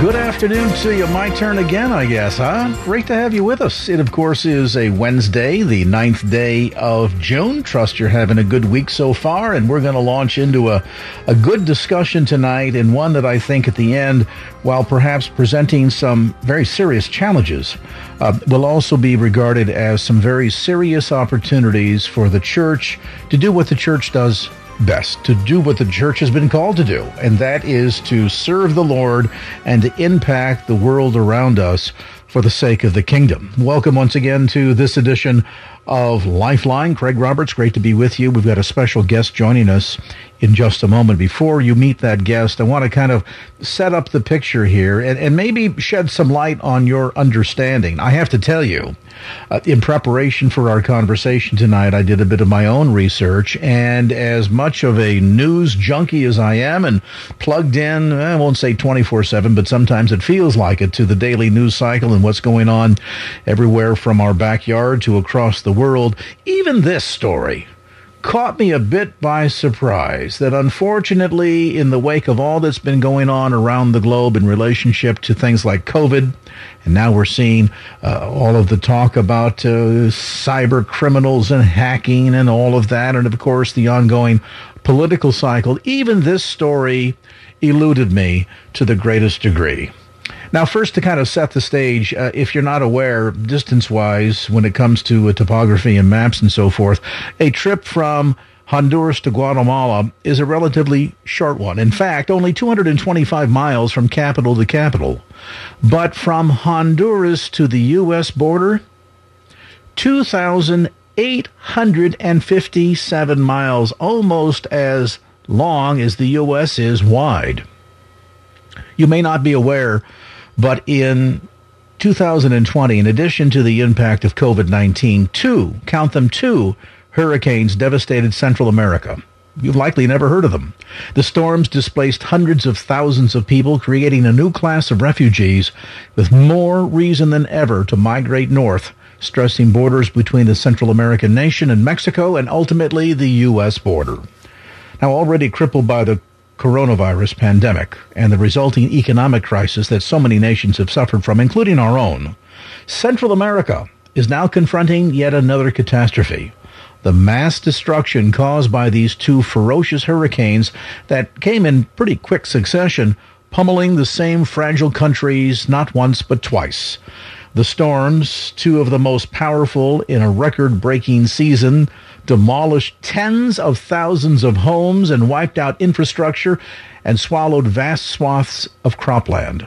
Good afternoon to you. My turn again, I guess, huh? Great to have you with us. It, of course, is a Wednesday, the ninth day of June. Trust you're having a good week so far, and we're going to launch into a, a good discussion tonight, and one that I think at the end, while perhaps presenting some very serious challenges, uh, will also be regarded as some very serious opportunities for the church to do what the church does best to do what the church has been called to do, and that is to serve the Lord and to impact the world around us for the sake of the kingdom. Welcome once again to this edition of Lifeline. Craig Roberts, great to be with you. We've got a special guest joining us in just a moment. Before you meet that guest, I want to kind of set up the picture here and, and maybe shed some light on your understanding. I have to tell you, uh, in preparation for our conversation tonight, I did a bit of my own research, and as much of a news junkie as I am and plugged in, I won't say 24 7, but sometimes it feels like it to the daily news cycle and what's going on everywhere from our backyard to across the world, even this story caught me a bit by surprise that unfortunately, in the wake of all that's been going on around the globe in relationship to things like COVID, and now we're seeing uh, all of the talk about uh, cyber criminals and hacking and all of that, and of course the ongoing political cycle, even this story eluded me to the greatest degree. Now, first, to kind of set the stage, uh, if you're not aware, distance wise, when it comes to uh, topography and maps and so forth, a trip from Honduras to Guatemala is a relatively short one. In fact, only 225 miles from capital to capital. But from Honduras to the U.S. border, 2,857 miles, almost as long as the U.S. is wide. You may not be aware but in 2020, in addition to the impact of COVID 19, two, count them two, hurricanes devastated Central America. You've likely never heard of them. The storms displaced hundreds of thousands of people, creating a new class of refugees with more reason than ever to migrate north, stressing borders between the Central American nation and Mexico and ultimately the U.S. border. Now, already crippled by the coronavirus pandemic and the resulting economic crisis that so many nations have suffered from, including our own, Central America is now confronting yet another catastrophe. The mass destruction caused by these two ferocious hurricanes that came in pretty quick succession, pummeling the same fragile countries not once but twice. The storms, two of the most powerful in a record breaking season, demolished tens of thousands of homes and wiped out infrastructure and swallowed vast swaths of cropland.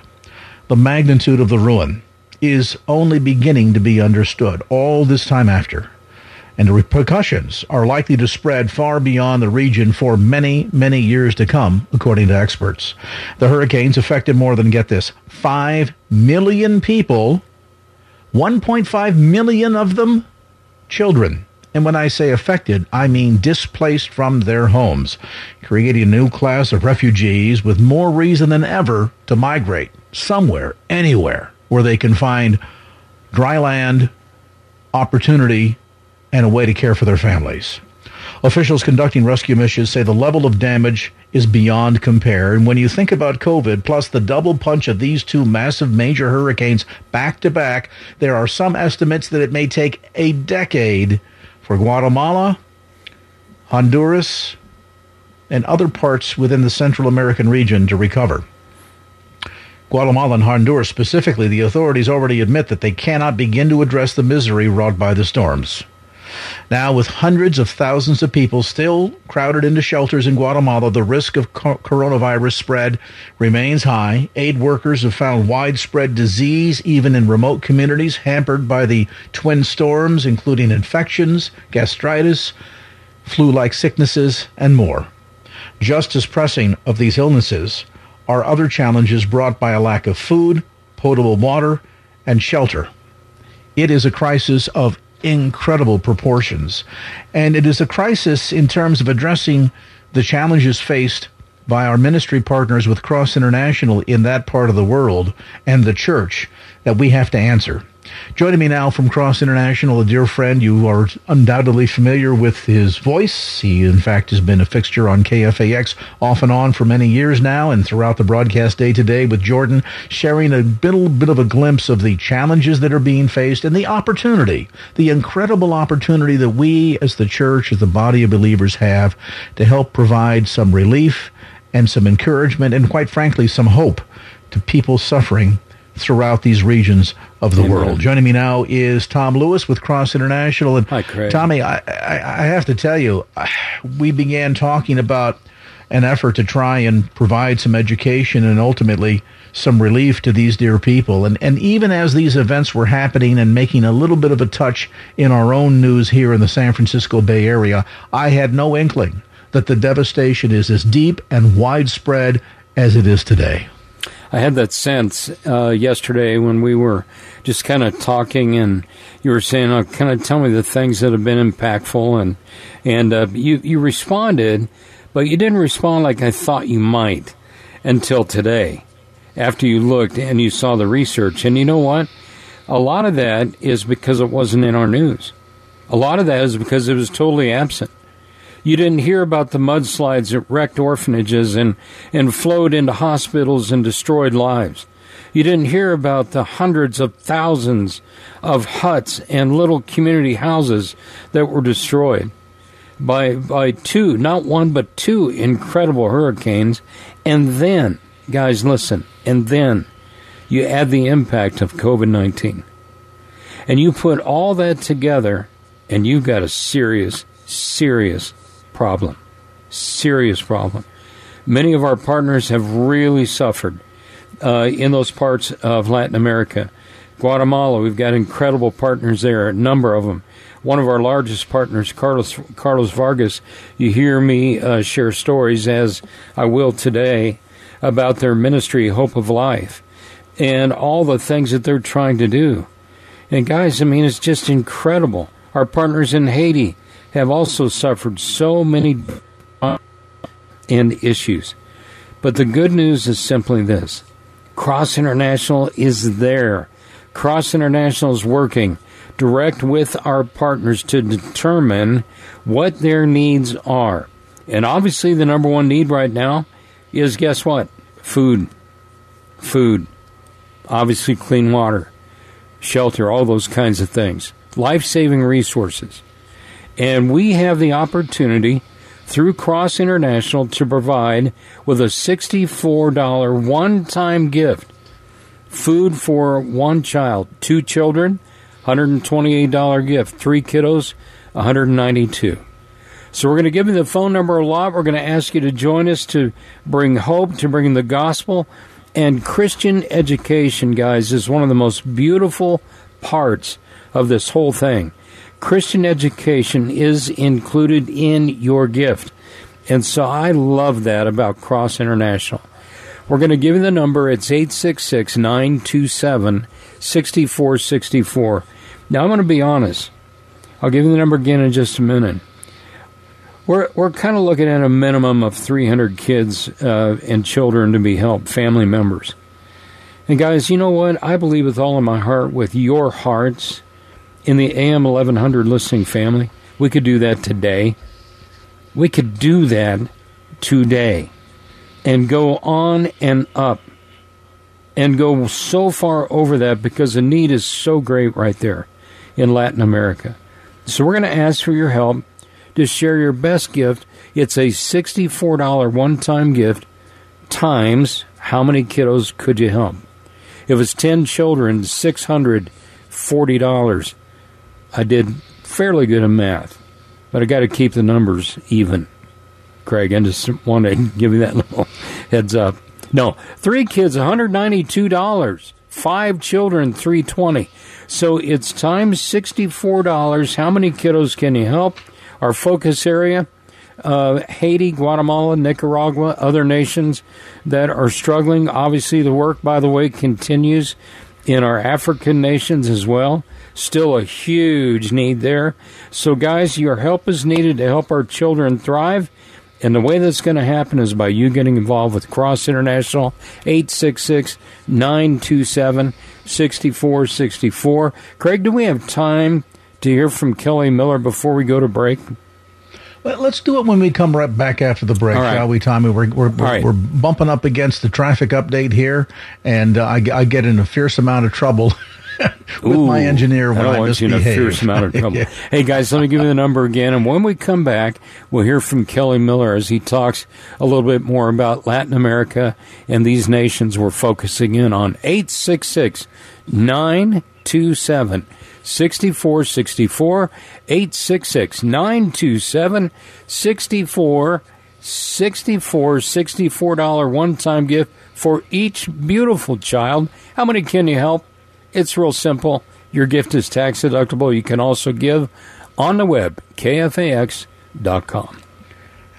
The magnitude of the ruin is only beginning to be understood all this time after. And the repercussions are likely to spread far beyond the region for many, many years to come, according to experts. The hurricanes affected more than, get this, 5 million people, 1.5 million of them children. And when I say affected, I mean displaced from their homes, creating a new class of refugees with more reason than ever to migrate somewhere, anywhere, where they can find dry land, opportunity, and a way to care for their families. Officials conducting rescue missions say the level of damage is beyond compare. And when you think about COVID plus the double punch of these two massive major hurricanes back to back, there are some estimates that it may take a decade for Guatemala, Honduras, and other parts within the Central American region to recover. Guatemala and Honduras specifically, the authorities already admit that they cannot begin to address the misery wrought by the storms. Now, with hundreds of thousands of people still crowded into shelters in Guatemala, the risk of coronavirus spread remains high. Aid workers have found widespread disease even in remote communities hampered by the twin storms, including infections, gastritis, flu like sicknesses, and more. Just as pressing of these illnesses are other challenges brought by a lack of food, potable water, and shelter. It is a crisis of incredible proportions. And it is a crisis in terms of addressing the challenges faced by our ministry partners with Cross International in that part of the world and the church that we have to answer. Joining me now from Cross International, a dear friend. You are undoubtedly familiar with his voice. He, in fact, has been a fixture on KFAX off and on for many years now, and throughout the broadcast day today with Jordan, sharing a little bit of a glimpse of the challenges that are being faced and the opportunity, the incredible opportunity that we as the church, as the body of believers have to help provide some relief and some encouragement and, quite frankly, some hope to people suffering throughout these regions of the Amen. world. Joining me now is Tom Lewis with Cross International. And Hi, Craig. Tommy, I, I, I have to tell you, we began talking about an effort to try and provide some education and ultimately some relief to these dear people. And, and even as these events were happening and making a little bit of a touch in our own news here in the San Francisco Bay Area, I had no inkling that the devastation is as deep and widespread as it is today. I had that sense uh, yesterday when we were just kind of talking, and you were saying, oh, "Kind of tell me the things that have been impactful," and and uh, you you responded, but you didn't respond like I thought you might until today, after you looked and you saw the research. And you know what? A lot of that is because it wasn't in our news. A lot of that is because it was totally absent. You didn't hear about the mudslides that wrecked orphanages and, and flowed into hospitals and destroyed lives. You didn't hear about the hundreds of thousands of huts and little community houses that were destroyed by, by two, not one, but two incredible hurricanes. And then, guys, listen, and then you add the impact of COVID 19. And you put all that together, and you've got a serious, serious problem. Serious problem. Many of our partners have really suffered uh, in those parts of Latin America. Guatemala, we've got incredible partners there, a number of them. One of our largest partners, Carlos Carlos Vargas, you hear me uh, share stories as I will today about their ministry, Hope of Life, and all the things that they're trying to do. And guys, I mean, it's just incredible. Our partners in Haiti, have also suffered so many and issues. But the good news is simply this Cross International is there. Cross International is working direct with our partners to determine what their needs are. And obviously, the number one need right now is guess what? Food. Food. Obviously, clean water, shelter, all those kinds of things. Life saving resources. And we have the opportunity through Cross International to provide with a $64 one time gift food for one child, two children, $128 gift, three kiddos, 192 so we're going to give you the phone number a lot. We're going to ask you to join us to bring hope, to bring the gospel. And Christian education, guys, is one of the most beautiful parts of this whole thing. Christian education is included in your gift. And so I love that about Cross International. We're going to give you the number. It's 866 927 6464. Now, I'm going to be honest. I'll give you the number again in just a minute. We're, we're kind of looking at a minimum of 300 kids uh, and children to be helped, family members. And guys, you know what? I believe with all of my heart, with your hearts, in the AM 1100 listening family, we could do that today. We could do that today and go on and up and go so far over that because the need is so great right there in Latin America. So we're going to ask for your help to share your best gift. It's a $64 one time gift times how many kiddos could you help? If it's 10 children, $640. I did fairly good in math, but I got to keep the numbers even. Craig, I just want to give you that little heads up. No, three kids, one hundred ninety-two dollars. Five children, three twenty. So it's times sixty-four dollars. How many kiddos can you help? Our focus area: uh, Haiti, Guatemala, Nicaragua, other nations that are struggling. Obviously, the work, by the way, continues in our African nations as well. Still a huge need there. So, guys, your help is needed to help our children thrive. And the way that's going to happen is by you getting involved with Cross International, 866 927 6464. Craig, do we have time to hear from Kelly Miller before we go to break? Let- Let's do it when we come right back after the break, right. shall we, Tommy? We're, we're, we're, right. we're bumping up against the traffic update here, and uh, I, I get in a fierce amount of trouble with my engineer when I I, want you in a fierce amount of trouble. Hey guys, let me give you the number again, and when we come back, we'll hear from Kelly Miller as he talks a little bit more about Latin America and these nations we're focusing in on. 866 927 6464 866 927 64 64 $64 one time gift for each beautiful child. How many can you help? It's real simple. Your gift is tax deductible. You can also give on the web, kfax.com.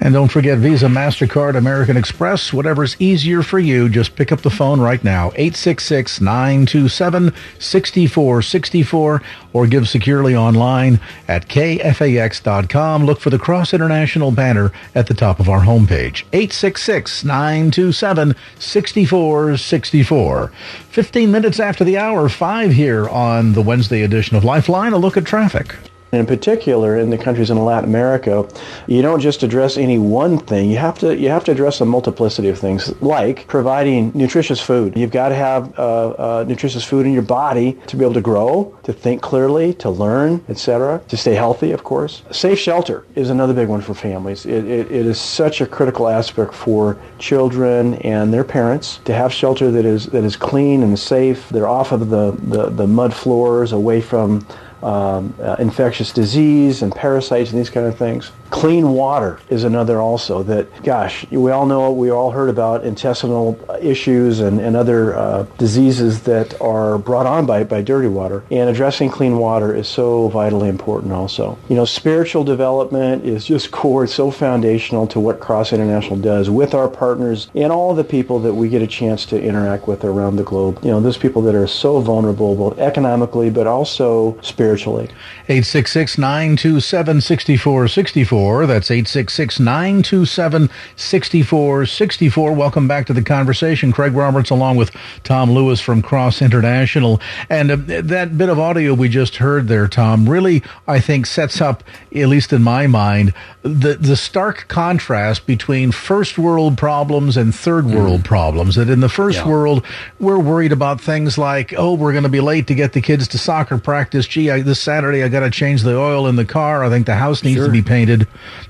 And don't forget Visa, MasterCard, American Express, whatever's easier for you. Just pick up the phone right now, 866 927 6464, or give securely online at kfax.com. Look for the Cross International banner at the top of our homepage, 866 927 6464. 15 minutes after the hour, 5 here on the Wednesday edition of Lifeline, a look at traffic. In particular, in the countries in Latin America, you don't just address any one thing. You have to you have to address a multiplicity of things, like providing nutritious food. You've got to have uh, uh, nutritious food in your body to be able to grow, to think clearly, to learn, etc., to stay healthy, of course. Safe shelter is another big one for families. It, it, it is such a critical aspect for children and their parents to have shelter that is that is clean and safe. They're off of the, the, the mud floors, away from um, uh, infectious disease and parasites and these kind of things. Clean water is another also that, gosh, we all know, we all heard about intestinal issues and, and other uh, diseases that are brought on by, by dirty water. And addressing clean water is so vitally important also. You know, spiritual development is just core, it's so foundational to what Cross International does with our partners and all the people that we get a chance to interact with around the globe. You know, those people that are so vulnerable, both economically but also spiritually. 866 927 6464. That's 866 927 6464. Welcome back to the conversation. Craig Roberts along with Tom Lewis from Cross International. And uh, that bit of audio we just heard there, Tom, really, I think, sets up, at least in my mind, the, the stark contrast between first world problems and third world problems. That in the first Yeah. world, we're worried about things like, oh, we're going to be late to get the kids to soccer practice. Gee, I, this Saturday I got to change the oil in the car. I think the house needs to be painted.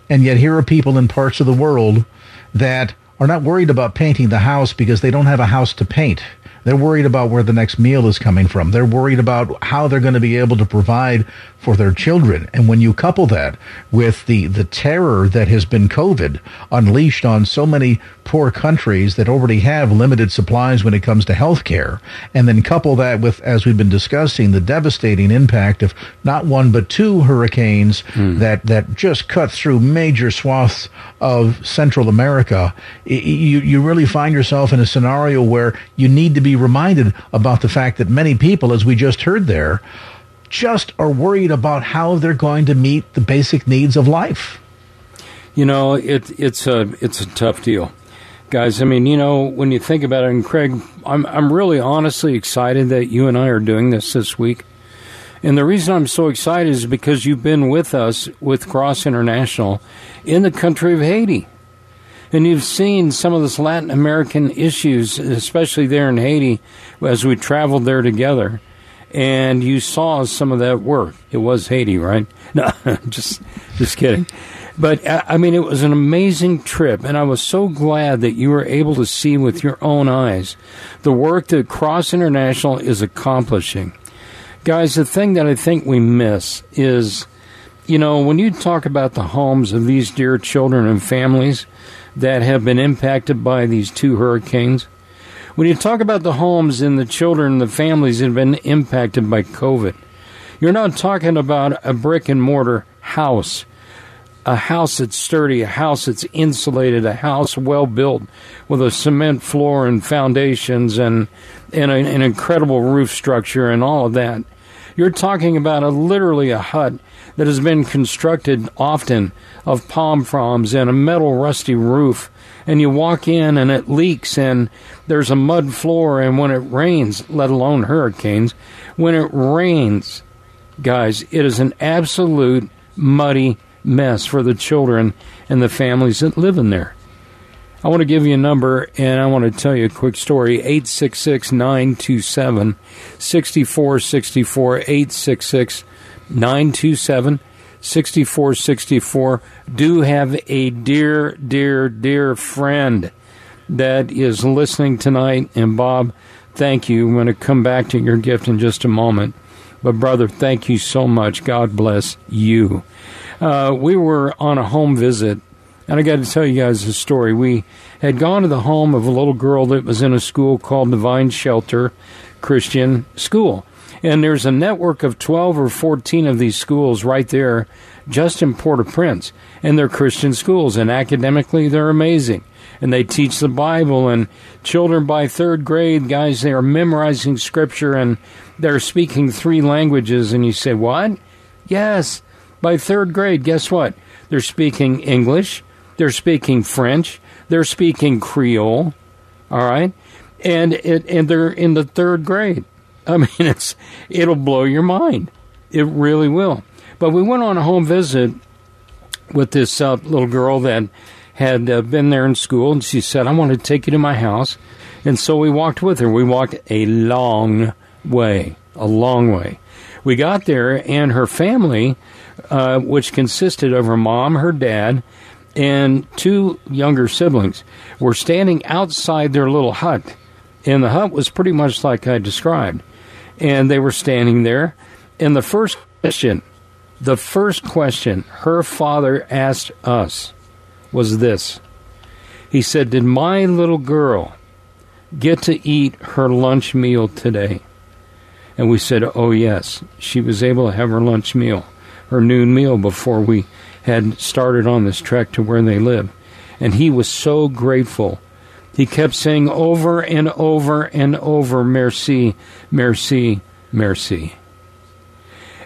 And yet here are people in parts of the world that are not worried about painting the house because they don't have a house to paint. They're worried about where the next meal is coming from. They're worried about how they're going to be able to provide for their children. And when you couple that with the, the terror that has been COVID unleashed on so many poor countries that already have limited supplies when it comes to health care, and then couple that with, as we've been discussing, the devastating impact of not one but two hurricanes hmm. that, that just cut through major swaths of Central America, you, you really find yourself in a scenario where you need to be reminded about the fact that many people, as we just heard there, just are worried about how they're going to meet the basic needs of life. You know, it, it's a it's a tough deal, guys. I mean, you know, when you think about it, and Craig, I'm I'm really honestly excited that you and I are doing this this week. And the reason I'm so excited is because you've been with us with Cross International in the country of Haiti. And you've seen some of this Latin American issues, especially there in Haiti, as we traveled there together. And you saw some of that work. It was Haiti, right? No, just just kidding. But I mean, it was an amazing trip, and I was so glad that you were able to see with your own eyes the work that Cross International is accomplishing. Guys, the thing that I think we miss is you know, when you talk about the homes of these dear children and families that have been impacted by these two hurricanes, when you talk about the homes and the children and the families that have been impacted by COVID, you're not talking about a brick and mortar house, a house that's sturdy, a house that's insulated, a house well built with a cement floor and foundations and, and a, an incredible roof structure and all of that. You're talking about a literally a hut that has been constructed often of palm fronds and a metal rusty roof. And you walk in and it leaks and there's a mud floor. And when it rains, let alone hurricanes, when it rains, guys, it is an absolute muddy mess for the children and the families that live in there. I want to give you a number and I want to tell you a quick story 866 927 6464. 866 927 6464. Do have a dear, dear, dear friend that is listening tonight. And Bob, thank you. I'm going to come back to your gift in just a moment. But, brother, thank you so much. God bless you. Uh, we were on a home visit, and I got to tell you guys a story. We had gone to the home of a little girl that was in a school called Divine Shelter Christian School. And there's a network of 12 or 14 of these schools right there just in Port au Prince. And they're Christian schools, and academically, they're amazing. And they teach the Bible, and children by third grade, guys, they are memorizing scripture and they're speaking three languages. And you say, What? Yes. By third grade, guess what? They're speaking English, they're speaking French, they're speaking Creole, all right? And, it, and they're in the third grade. I mean, it's it'll blow your mind. It really will. But we went on a home visit with this uh, little girl that had uh, been there in school, and she said, "I want to take you to my house." And so we walked with her. We walked a long way, a long way. We got there, and her family, uh, which consisted of her mom, her dad, and two younger siblings, were standing outside their little hut. And the hut was pretty much like I described and they were standing there. And the first question, the first question her father asked us was this. He said, Did my little girl get to eat her lunch meal today? And we said, Oh, yes. She was able to have her lunch meal, her noon meal, before we had started on this trek to where they live. And he was so grateful he kept saying over and over and over, Merci, merci, merci.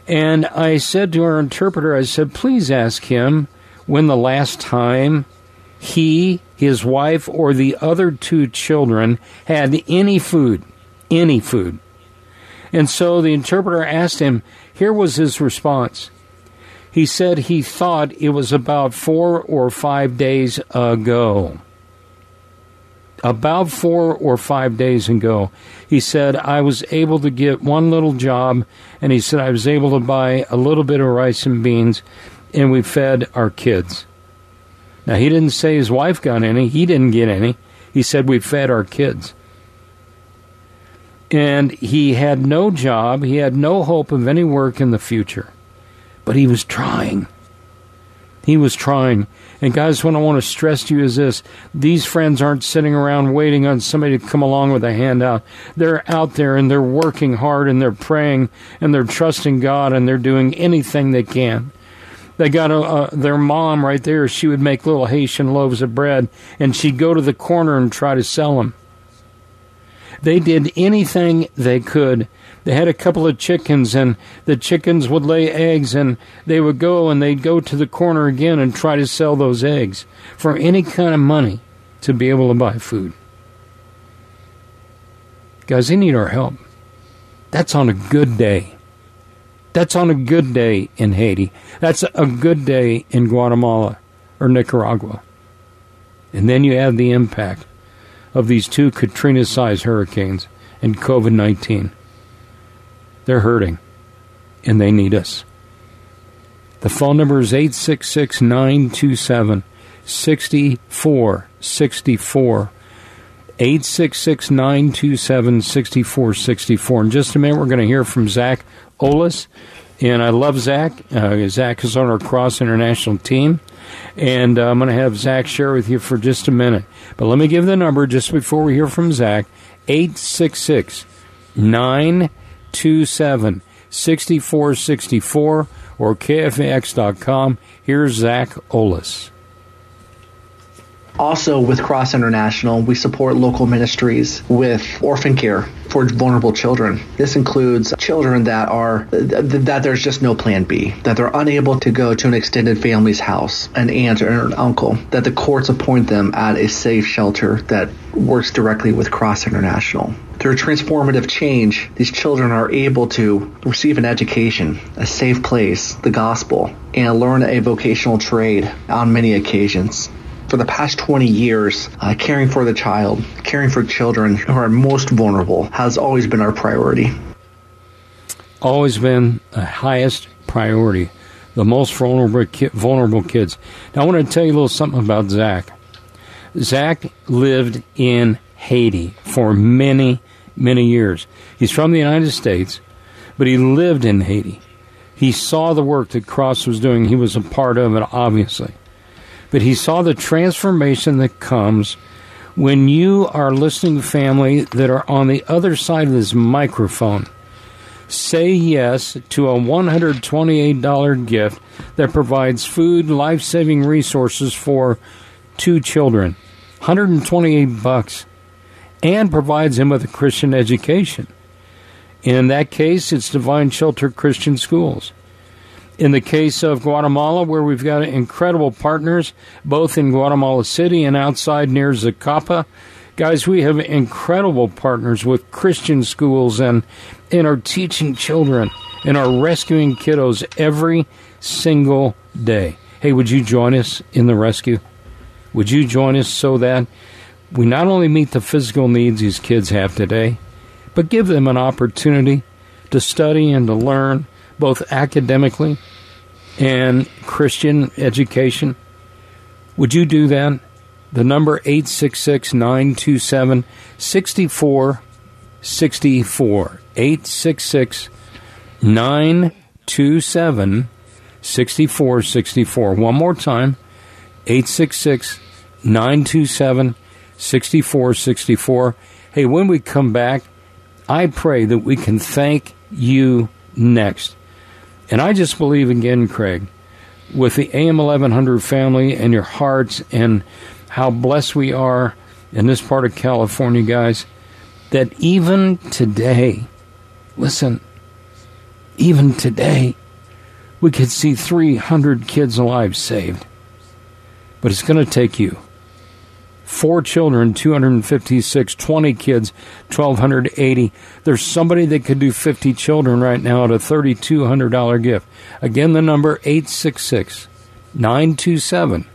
And I said to our interpreter, I said, please ask him when the last time he, his wife, or the other two children had any food. Any food. And so the interpreter asked him, here was his response. He said he thought it was about four or five days ago about four or five days ago, he said, I was able to get one little job, and he said, I was able to buy a little bit of rice and beans, and we fed our kids. Now, he didn't say his wife got any, he didn't get any. He said, We fed our kids. And he had no job, he had no hope of any work in the future, but he was trying. He was trying. And guys, what I want to stress to you is this these friends aren't sitting around waiting on somebody to come along with a handout. They're out there and they're working hard and they're praying and they're trusting God and they're doing anything they can. They got a, uh, their mom right there. She would make little Haitian loaves of bread and she'd go to the corner and try to sell them. They did anything they could they had a couple of chickens and the chickens would lay eggs and they would go and they'd go to the corner again and try to sell those eggs for any kind of money to be able to buy food. Guys, they need our help. That's on a good day. That's on a good day in Haiti. That's a good day in Guatemala or Nicaragua. And then you add the impact of these two Katrina sized hurricanes and COVID 19. They're hurting, and they need us. The phone number is 866 927 6464. 866 927 6464. In just a minute, we're going to hear from Zach Olis, And I love Zach. Uh, Zach is on our Cross International team. And uh, I'm going to have Zach share with you for just a minute. But let me give the number just before we hear from Zach 866 927 6464 or KFAX.com. Here's Zach Olis. Also, with Cross International, we support local ministries with orphan care for vulnerable children. This includes children that are that there's just no plan B, that they're unable to go to an extended family's house, an aunt or an uncle, that the courts appoint them at a safe shelter that works directly with Cross International. Through transformative change, these children are able to receive an education, a safe place, the gospel, and learn a vocational trade on many occasions for the past 20 years, uh, caring for the child, caring for children who are most vulnerable has always been our priority. Always been the highest priority. The most vulnerable, ki- vulnerable kids. Now, I want to tell you a little something about Zach. Zach lived in Haiti for many, many years. He's from the United States, but he lived in Haiti. He saw the work that Cross was doing. He was a part of it, obviously but he saw the transformation that comes when you are listening family that are on the other side of this microphone. Say yes to a $128 gift that provides food, life-saving resources for two children. 128 bucks and provides him with a Christian education. In that case, it's Divine Shelter Christian Schools in the case of Guatemala, where we've got incredible partners, both in Guatemala City and outside near Zacapa. Guys, we have incredible partners with Christian schools and, and are teaching children and are rescuing kiddos every single day. Hey, would you join us in the rescue? Would you join us so that we not only meet the physical needs these kids have today, but give them an opportunity to study and to learn both academically and Christian education. Would you do that? The number 866 927 6464. 866 927 6464. One more time 866 927 6464. Hey, when we come back, I pray that we can thank you next. And I just believe again, Craig, with the AM 1100 family and your hearts and how blessed we are in this part of California, guys, that even today, listen, even today, we could see 300 kids alive saved. But it's going to take you four children, 256, 20 kids, 1,280. There's somebody that could do 50 children right now at a $3,200 gift. Again, the number 866 927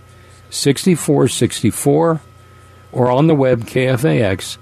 6464 or on the web, kfax.com.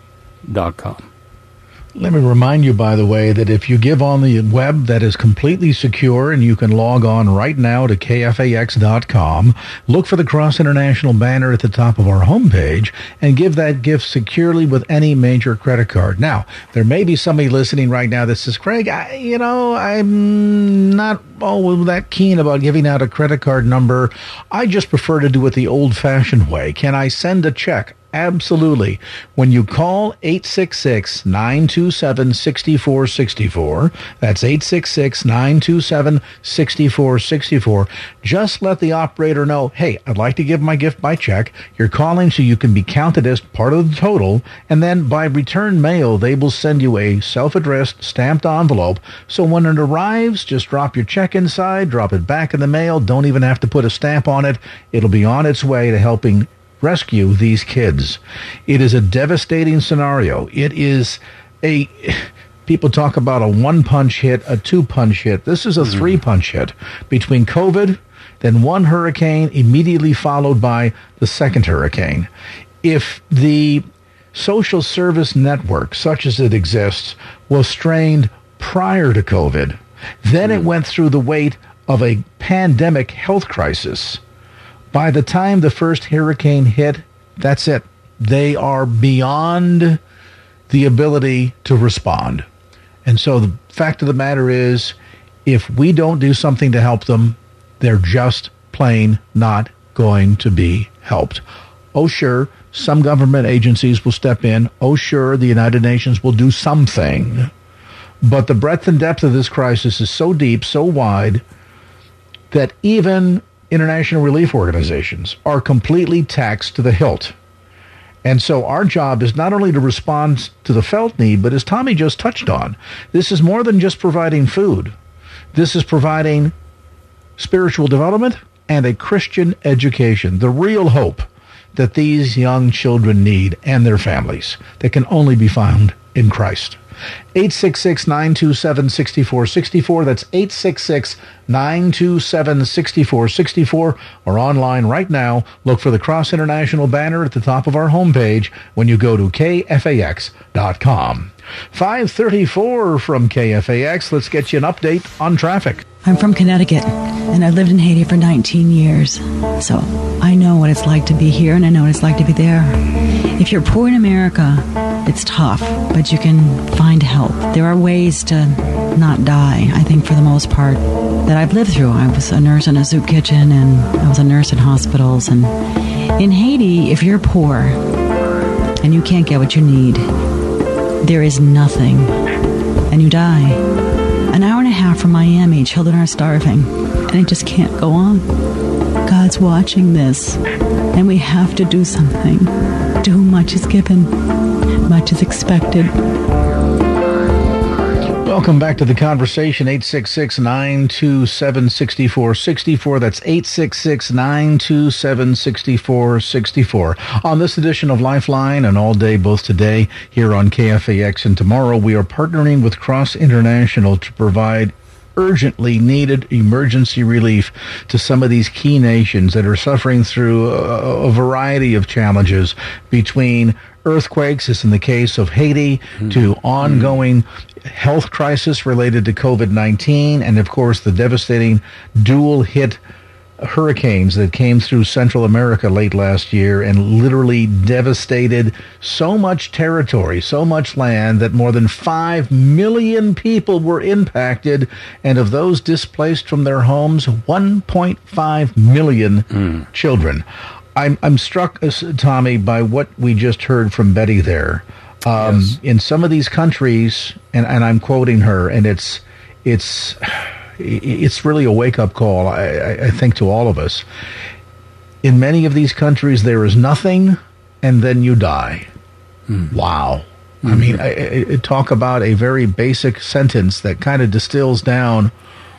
Let me remind you, by the way, that if you give on the web, that is completely secure, and you can log on right now to kfax.com, look for the Cross International banner at the top of our homepage, and give that gift securely with any major credit card. Now, there may be somebody listening right now that says, Craig, I, you know, I'm not all that keen about giving out a credit card number. I just prefer to do it the old fashioned way. Can I send a check? Absolutely. When you call 866 927 6464, that's 866 927 6464, just let the operator know, hey, I'd like to give my gift by check. You're calling so you can be counted as part of the total, and then by return mail, they will send you a self addressed stamped envelope. So when it arrives, just drop your check inside, drop it back in the mail. Don't even have to put a stamp on it. It'll be on its way to helping rescue these kids. It is a devastating scenario. It is a people talk about a one punch hit, a two punch hit. This is a mm-hmm. three punch hit between COVID, then one hurricane immediately followed by the second hurricane. If the social service network, such as it exists, was strained prior to COVID, then mm. it went through the weight of a pandemic health crisis by the time the first hurricane hit, that's it. They are beyond the ability to respond. And so the fact of the matter is, if we don't do something to help them, they're just plain not going to be helped. Oh, sure, some government agencies will step in. Oh, sure, the United Nations will do something. But the breadth and depth of this crisis is so deep, so wide, that even international relief organizations are completely taxed to the hilt. And so our job is not only to respond to the felt need, but as Tommy just touched on, this is more than just providing food. This is providing spiritual development and a Christian education, the real hope that these young children need and their families that can only be found in Christ. 866 927 6464. That's 866 927 6464. Or online right now, look for the Cross International banner at the top of our homepage when you go to kfax.com. 534 from KFAX. Let's get you an update on traffic. I'm from Connecticut, and I've lived in Haiti for 19 years. So I know what it's like to be here, and I know what it's like to be there. If you're poor in America, it's tough, but you can find help. There are ways to not die, I think, for the most part, that I've lived through. I was a nurse in a soup kitchen, and I was a nurse in hospitals. And in Haiti, if you're poor and you can't get what you need, there is nothing, and you die an hour and a half from Miami, children are starving, and it just can't go on. God's watching this, and we have to do something. To whom much is given, much as expected. Welcome back to the conversation. 866 927 6464. That's 866 927 6464. On this edition of Lifeline and all day, both today here on KFAX and tomorrow, we are partnering with Cross International to provide urgently needed emergency relief to some of these key nations that are suffering through a, a variety of challenges between earthquakes, as in the case of Haiti, mm-hmm. to ongoing health crisis related to COVID 19, and of course the devastating dual hit hurricanes that came through Central America late last year and literally devastated so much territory, so much land that more than 5 million people were impacted. And of those displaced from their homes, 1.5 million mm. children. I'm, I'm struck, uh, Tommy, by what we just heard from Betty there. Um, yes. In some of these countries, and, and I'm quoting her, and it's it's it's really a wake up call. I, I think to all of us. In many of these countries, there is nothing, and then you die. Mm. Wow. Mm-hmm. I mean, I, I, talk about a very basic sentence that kind of distills down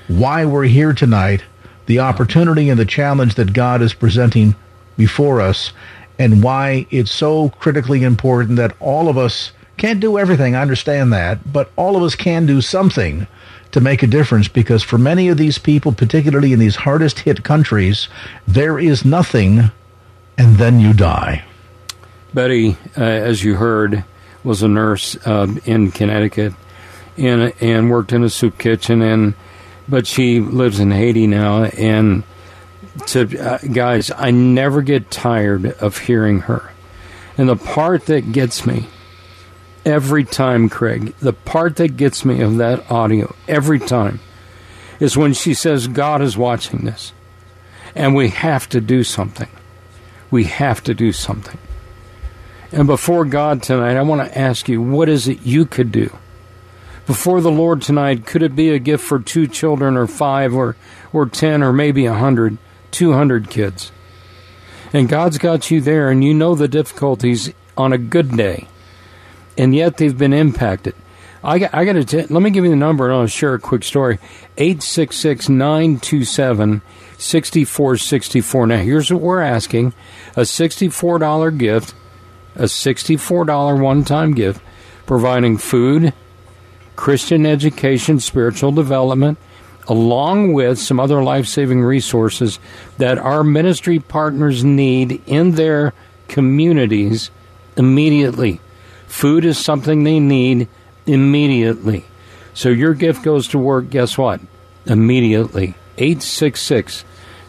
why we're here tonight, the opportunity and the challenge that God is presenting before us, and why it's so critically important that all of us can't do everything. I understand that, but all of us can do something to make a difference because for many of these people, particularly in these hardest hit countries, there is nothing and then you die. Betty, uh, as you heard, was a nurse uh, in Connecticut and, and worked in a soup kitchen and but she lives in Haiti now and to uh, guys, I never get tired of hearing her. And the part that gets me every time, Craig, the part that gets me of that audio every time is when she says, God is watching this. And we have to do something. We have to do something. And before God tonight, I want to ask you, what is it you could do? Before the Lord tonight, could it be a gift for two children or five or, or ten or maybe a hundred? 200 kids. And God's got you there, and you know the difficulties on a good day. And yet they've been impacted. I, I got to t- let me give you the number and I'll share a quick story. 866 927 6464. Now, here's what we're asking a $64 gift, a $64 one time gift, providing food, Christian education, spiritual development, along with some other life saving resources that our ministry partners need in their communities immediately. Food is something they need immediately. So your gift goes to work, guess what? Immediately. 866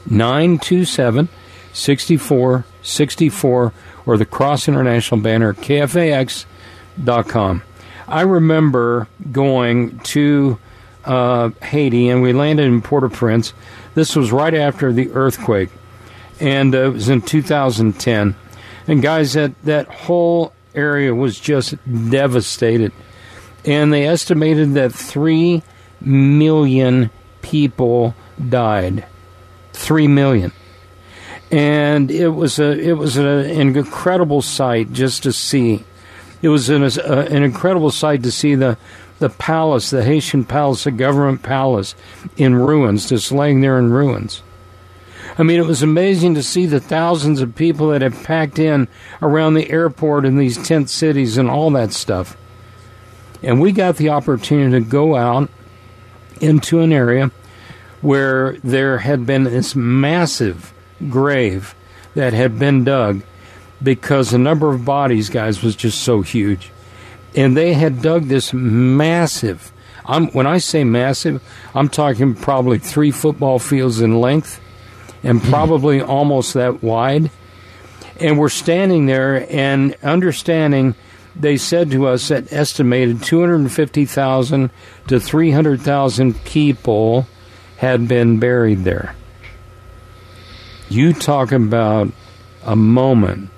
927 6464 or the Cross International banner, kfax.com. I remember going to uh, Haiti, and we landed in Port-au-Prince. This was right after the earthquake, and uh, it was in 2010. And guys, that that whole area was just devastated, and they estimated that three million people died. Three million and it was a it was a, an incredible sight just to see. It was an, a, an incredible sight to see the the palace, the Haitian palace, the government palace, in ruins, just laying there in ruins. I mean, it was amazing to see the thousands of people that had packed in around the airport in these tent cities and all that stuff. And we got the opportunity to go out into an area where there had been this massive grave that had been dug because the number of bodies, guys, was just so huge. And they had dug this massive. I'm, when I say massive, I'm talking probably three football fields in length and hmm. probably almost that wide. And we're standing there and understanding they said to us that estimated 250,000 to 300,000 people had been buried there. You talk about a moment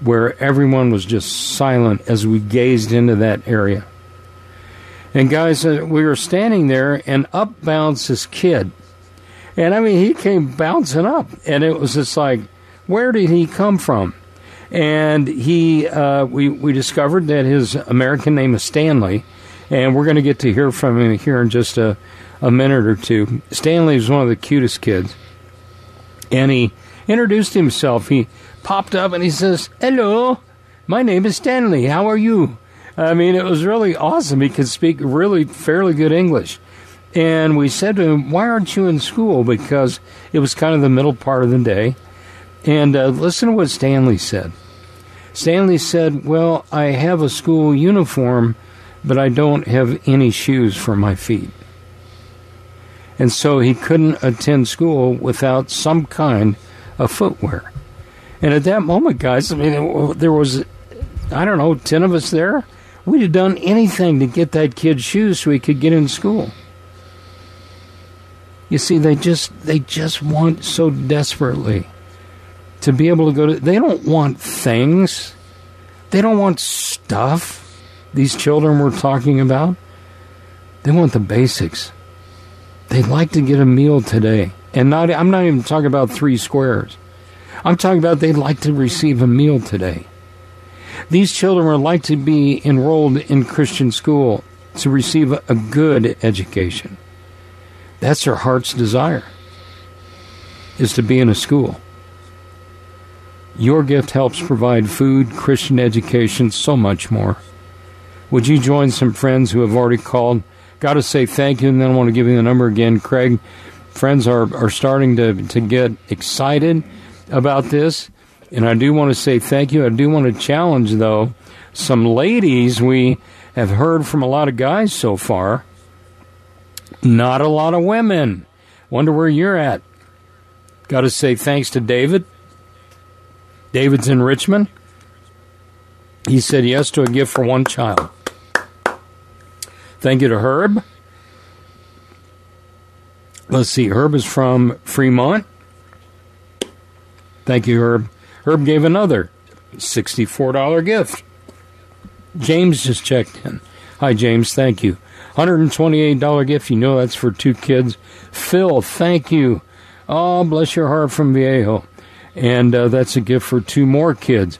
where everyone was just silent as we gazed into that area. And guys, we were standing there, and up bounced this kid. And I mean, he came bouncing up, and it was just like, where did he come from? And he, uh, we we discovered that his American name is Stanley, and we're going to get to hear from him here in just a, a minute or two. Stanley is one of the cutest kids and he introduced himself. He popped up and he says, Hello, my name is Stanley. How are you? I mean, it was really awesome. He could speak really fairly good English. And we said to him, Why aren't you in school? Because it was kind of the middle part of the day. And uh, listen to what Stanley said. Stanley said, Well, I have a school uniform, but I don't have any shoes for my feet and so he couldn't attend school without some kind of footwear. And at that moment, guys, I mean, there was, I don't know, 10 of us there. We'd have done anything to get that kid shoes so he could get in school. You see, they just they just want so desperately to be able to go to. They don't want things. They don't want stuff. These children we're talking about. They want the basics. They'd like to get a meal today. And not I'm not even talking about three squares. I'm talking about they'd like to receive a meal today. These children would like to be enrolled in Christian school to receive a good education. That's their heart's desire, is to be in a school. Your gift helps provide food, Christian education, so much more. Would you join some friends who have already called got to say thank you, and then I want to give you the number again. Craig, friends are, are starting to, to get excited about this, and I do want to say thank you. I do want to challenge, though, some ladies. We have heard from a lot of guys so far, not a lot of women. Wonder where you're at. Got to say thanks to David. David's in Richmond. He said yes to a gift for one child. Thank you to Herb. Let's see, Herb is from Fremont. Thank you, Herb. Herb gave another $64 gift. James just checked in. Hi, James. Thank you. $128 gift. You know that's for two kids. Phil, thank you. Oh, bless your heart from Vallejo. And uh, that's a gift for two more kids.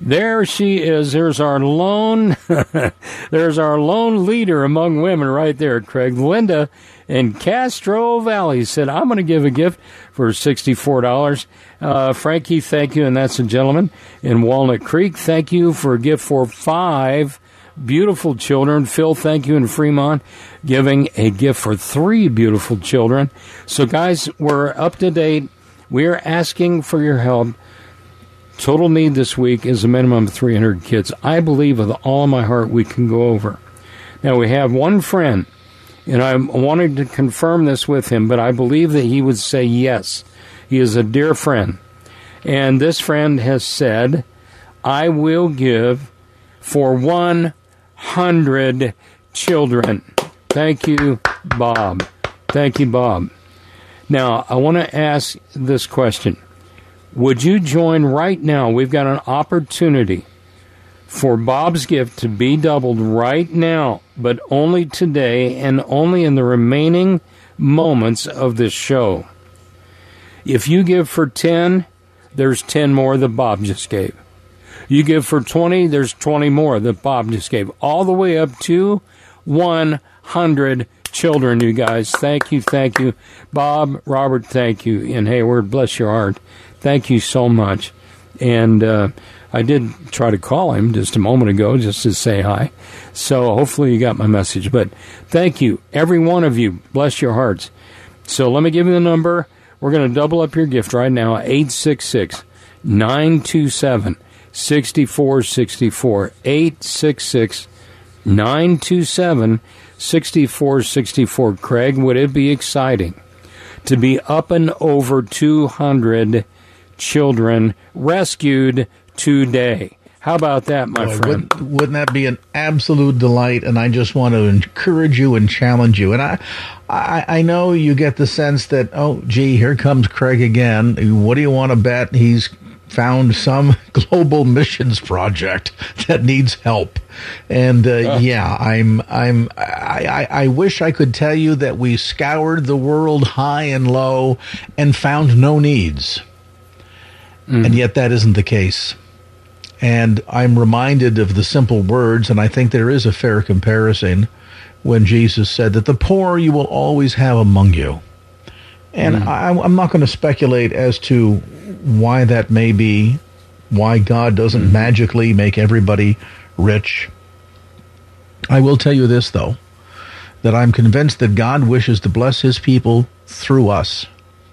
There she is. There's our lone, there's our lone leader among women right there, Craig. Linda in Castro Valley said, I'm going to give a gift for $64. Uh, Frankie, thank you. And that's a gentleman in Walnut Creek. Thank you for a gift for five beautiful children. Phil, thank you in Fremont, giving a gift for three beautiful children. So, guys, we're up to date. We're asking for your help. Total need this week is a minimum of 300 kids. I believe with all my heart we can go over. Now, we have one friend, and I wanted to confirm this with him, but I believe that he would say yes. He is a dear friend. And this friend has said, I will give for 100 children. Thank you Bob. Thank you, Bob. Now, I want to ask this question. Would you join right now? We've got an opportunity for Bob's gift to be doubled right now, but only today and only in the remaining moments of this show. If you give for 10, there's 10 more that Bob just gave. You give for 20, there's 20 more that Bob just gave. All the way up to 100 children, you guys. Thank you, thank you. Bob, Robert, thank you. And Hayward, bless your heart. Thank you so much. And, uh, I did try to call him just a moment ago just to say hi. So hopefully you got my message. But thank you, every one of you. Bless your hearts. So let me give you the number. We're going to double up your gift right now 866 927 6464. 866 927 6464. Craig, would it be exciting to be up and over 200 children rescued today. How about that, my Boy, friend? Wouldn't, wouldn't, that be an absolute delight? And I just want to encourage you and challenge you. And I, I, I know you get the sense that, oh, gee, here comes Craig again. What do you want to bet? He's found some global missions project that needs help. And uh, uh. yeah, I'm I'm I, I, I, wish I could tell you that we scoured the world high and low and found no needs. Mm. And yet that isn't the case. And I'm reminded of the simple words, and I think there is a fair comparison when Jesus said that the poor you will always have among you. And mm. I, I'm not going to speculate as to why that may be, why God doesn't mm. magically make everybody rich. I will tell you this, though, that I'm convinced that God wishes to bless his people through us,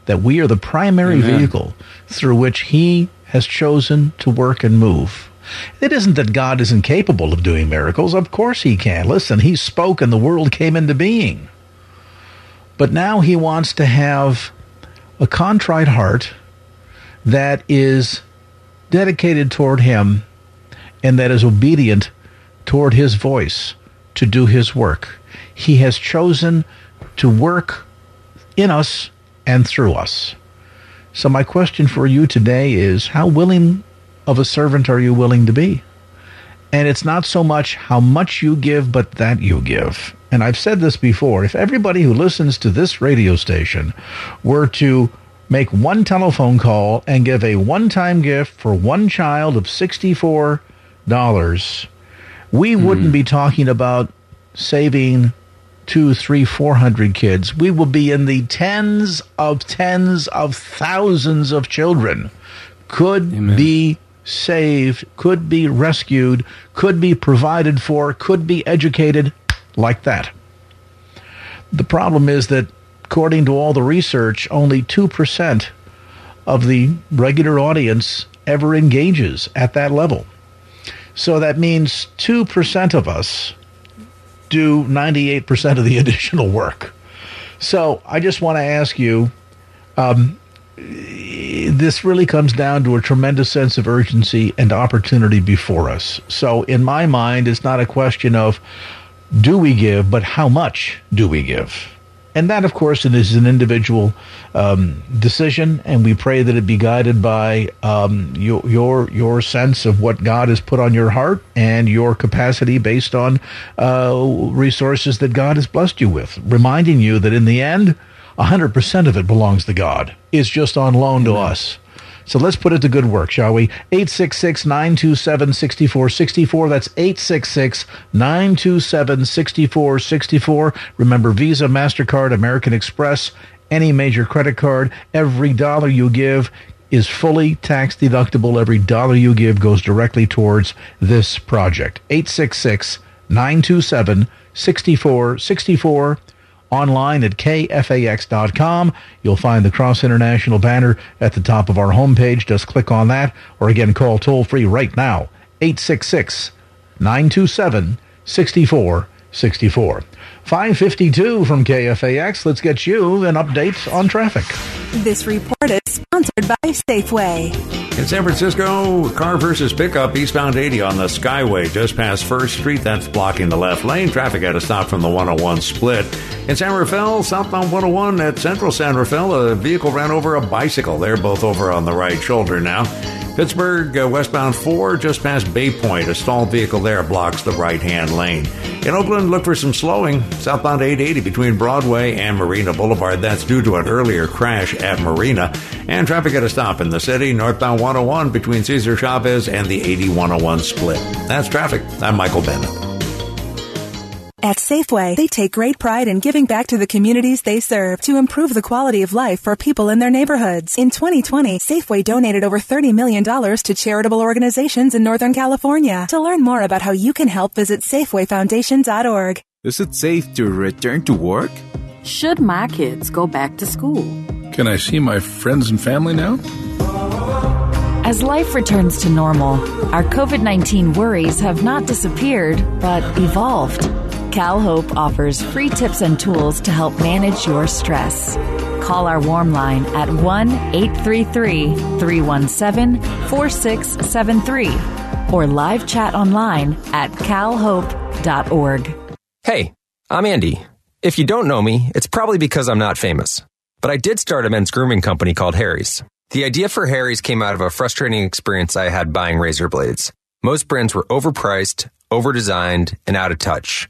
that we are the primary Amen. vehicle through which he has chosen to work and move. It isn't that God isn't capable of doing miracles. Of course he can. Listen, he spoke and the world came into being. But now he wants to have a contrite heart that is dedicated toward him and that is obedient toward his voice to do his work. He has chosen to work in us and through us. So, my question for you today is how willing of a servant are you willing to be? And it's not so much how much you give, but that you give. And I've said this before if everybody who listens to this radio station were to make one telephone call and give a one time gift for one child of $64, we mm. wouldn't be talking about saving two, three, four hundred kids. We will be in the tens of tens of thousands of children could Amen. be saved, could be rescued, could be provided for, could be educated like that. The problem is that, according to all the research, only 2% of the regular audience ever engages at that level. So that means 2% of us do 98% of the additional work. So I just want to ask you um, this really comes down to a tremendous sense of urgency and opportunity before us. So, in my mind, it's not a question of do we give, but how much do we give? And that, of course, it is an individual um, decision, and we pray that it be guided by um, your, your your sense of what God has put on your heart and your capacity based on uh, resources that God has blessed you with. Reminding you that in the end, 100% of it belongs to God. It's just on loan to us. So let's put it to good work, shall we? 866 927 6464. That's 866 927 6464. Remember Visa, MasterCard, American Express, any major credit card. Every dollar you give is fully tax deductible. Every dollar you give goes directly towards this project. 866 927 6464 online at kfax.com. You'll find the Cross International banner at the top of our homepage. Just click on that, or again, call toll free right now 866 927 6464. 552 from KFAX. Let's get you an update on traffic. This report is sponsored by Safeway. In San Francisco, car versus pickup eastbound 80 on the Skyway just past First Street. That's blocking the left lane. Traffic had to stop from the 101 split. In San Rafael, southbound 101 at Central San Rafael, a vehicle ran over a bicycle. They're both over on the right shoulder now. Pittsburg, uh, westbound 4, just past Bay Point. A stalled vehicle there blocks the right hand lane. In Oakland, look for some slowing. Southbound 880 between Broadway and Marina Boulevard. That's due to an earlier crash at Marina. And traffic at a stop in the city. Northbound 101 between Cesar Chavez and the 8101 split. That's traffic. I'm Michael Bennett. At Safeway, they take great pride in giving back to the communities they serve to improve the quality of life for people in their neighborhoods. In 2020, Safeway donated over $30 million to charitable organizations in Northern California. To learn more about how you can help, visit SafewayFoundation.org. Is it safe to return to work? Should my kids go back to school? Can I see my friends and family now? As life returns to normal, our COVID 19 worries have not disappeared, but evolved. CalHope offers free tips and tools to help manage your stress. Call our warm line at 1 833 317 4673 or live chat online at calhope.org. Hey, I'm Andy. If you don't know me, it's probably because I'm not famous. But I did start a men's grooming company called Harry's. The idea for Harry's came out of a frustrating experience I had buying razor blades. Most brands were overpriced, overdesigned, and out of touch.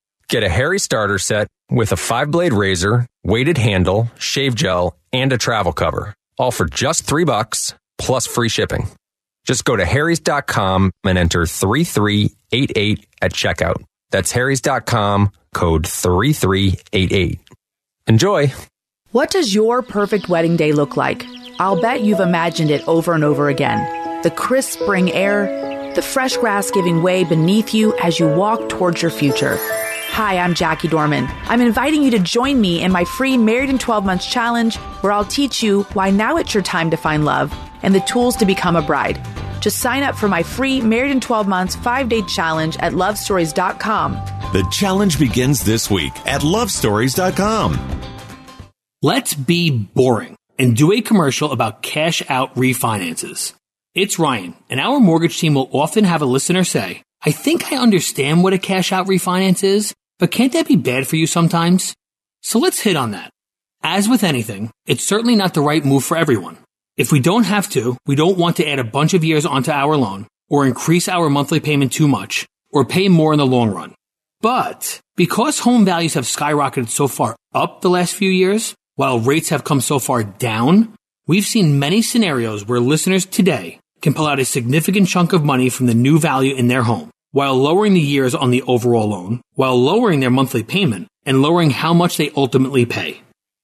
Get a Harry starter set with a five blade razor, weighted handle, shave gel, and a travel cover. All for just three bucks plus free shipping. Just go to harrys.com and enter 3388 at checkout. That's harrys.com code 3388. Enjoy. What does your perfect wedding day look like? I'll bet you've imagined it over and over again. The crisp spring air, the fresh grass giving way beneath you as you walk towards your future. Hi, I'm Jackie Dorman. I'm inviting you to join me in my free Married in 12 Months challenge, where I'll teach you why now it's your time to find love and the tools to become a bride. Just sign up for my free Married in 12 Months five day challenge at lovestories.com. The challenge begins this week at lovestories.com. Let's be boring and do a commercial about cash out refinances. It's Ryan, and our mortgage team will often have a listener say, I think I understand what a cash out refinance is, but can't that be bad for you sometimes? So let's hit on that. As with anything, it's certainly not the right move for everyone. If we don't have to, we don't want to add a bunch of years onto our loan, or increase our monthly payment too much, or pay more in the long run. But because home values have skyrocketed so far up the last few years, while rates have come so far down, we've seen many scenarios where listeners today can pull out a significant chunk of money from the new value in their home while lowering the years on the overall loan, while lowering their monthly payment and lowering how much they ultimately pay.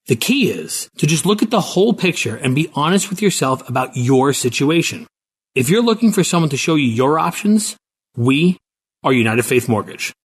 The key is to just look at the whole picture and be honest with yourself about your situation. If you're looking for someone to show you your options, we are United Faith Mortgage.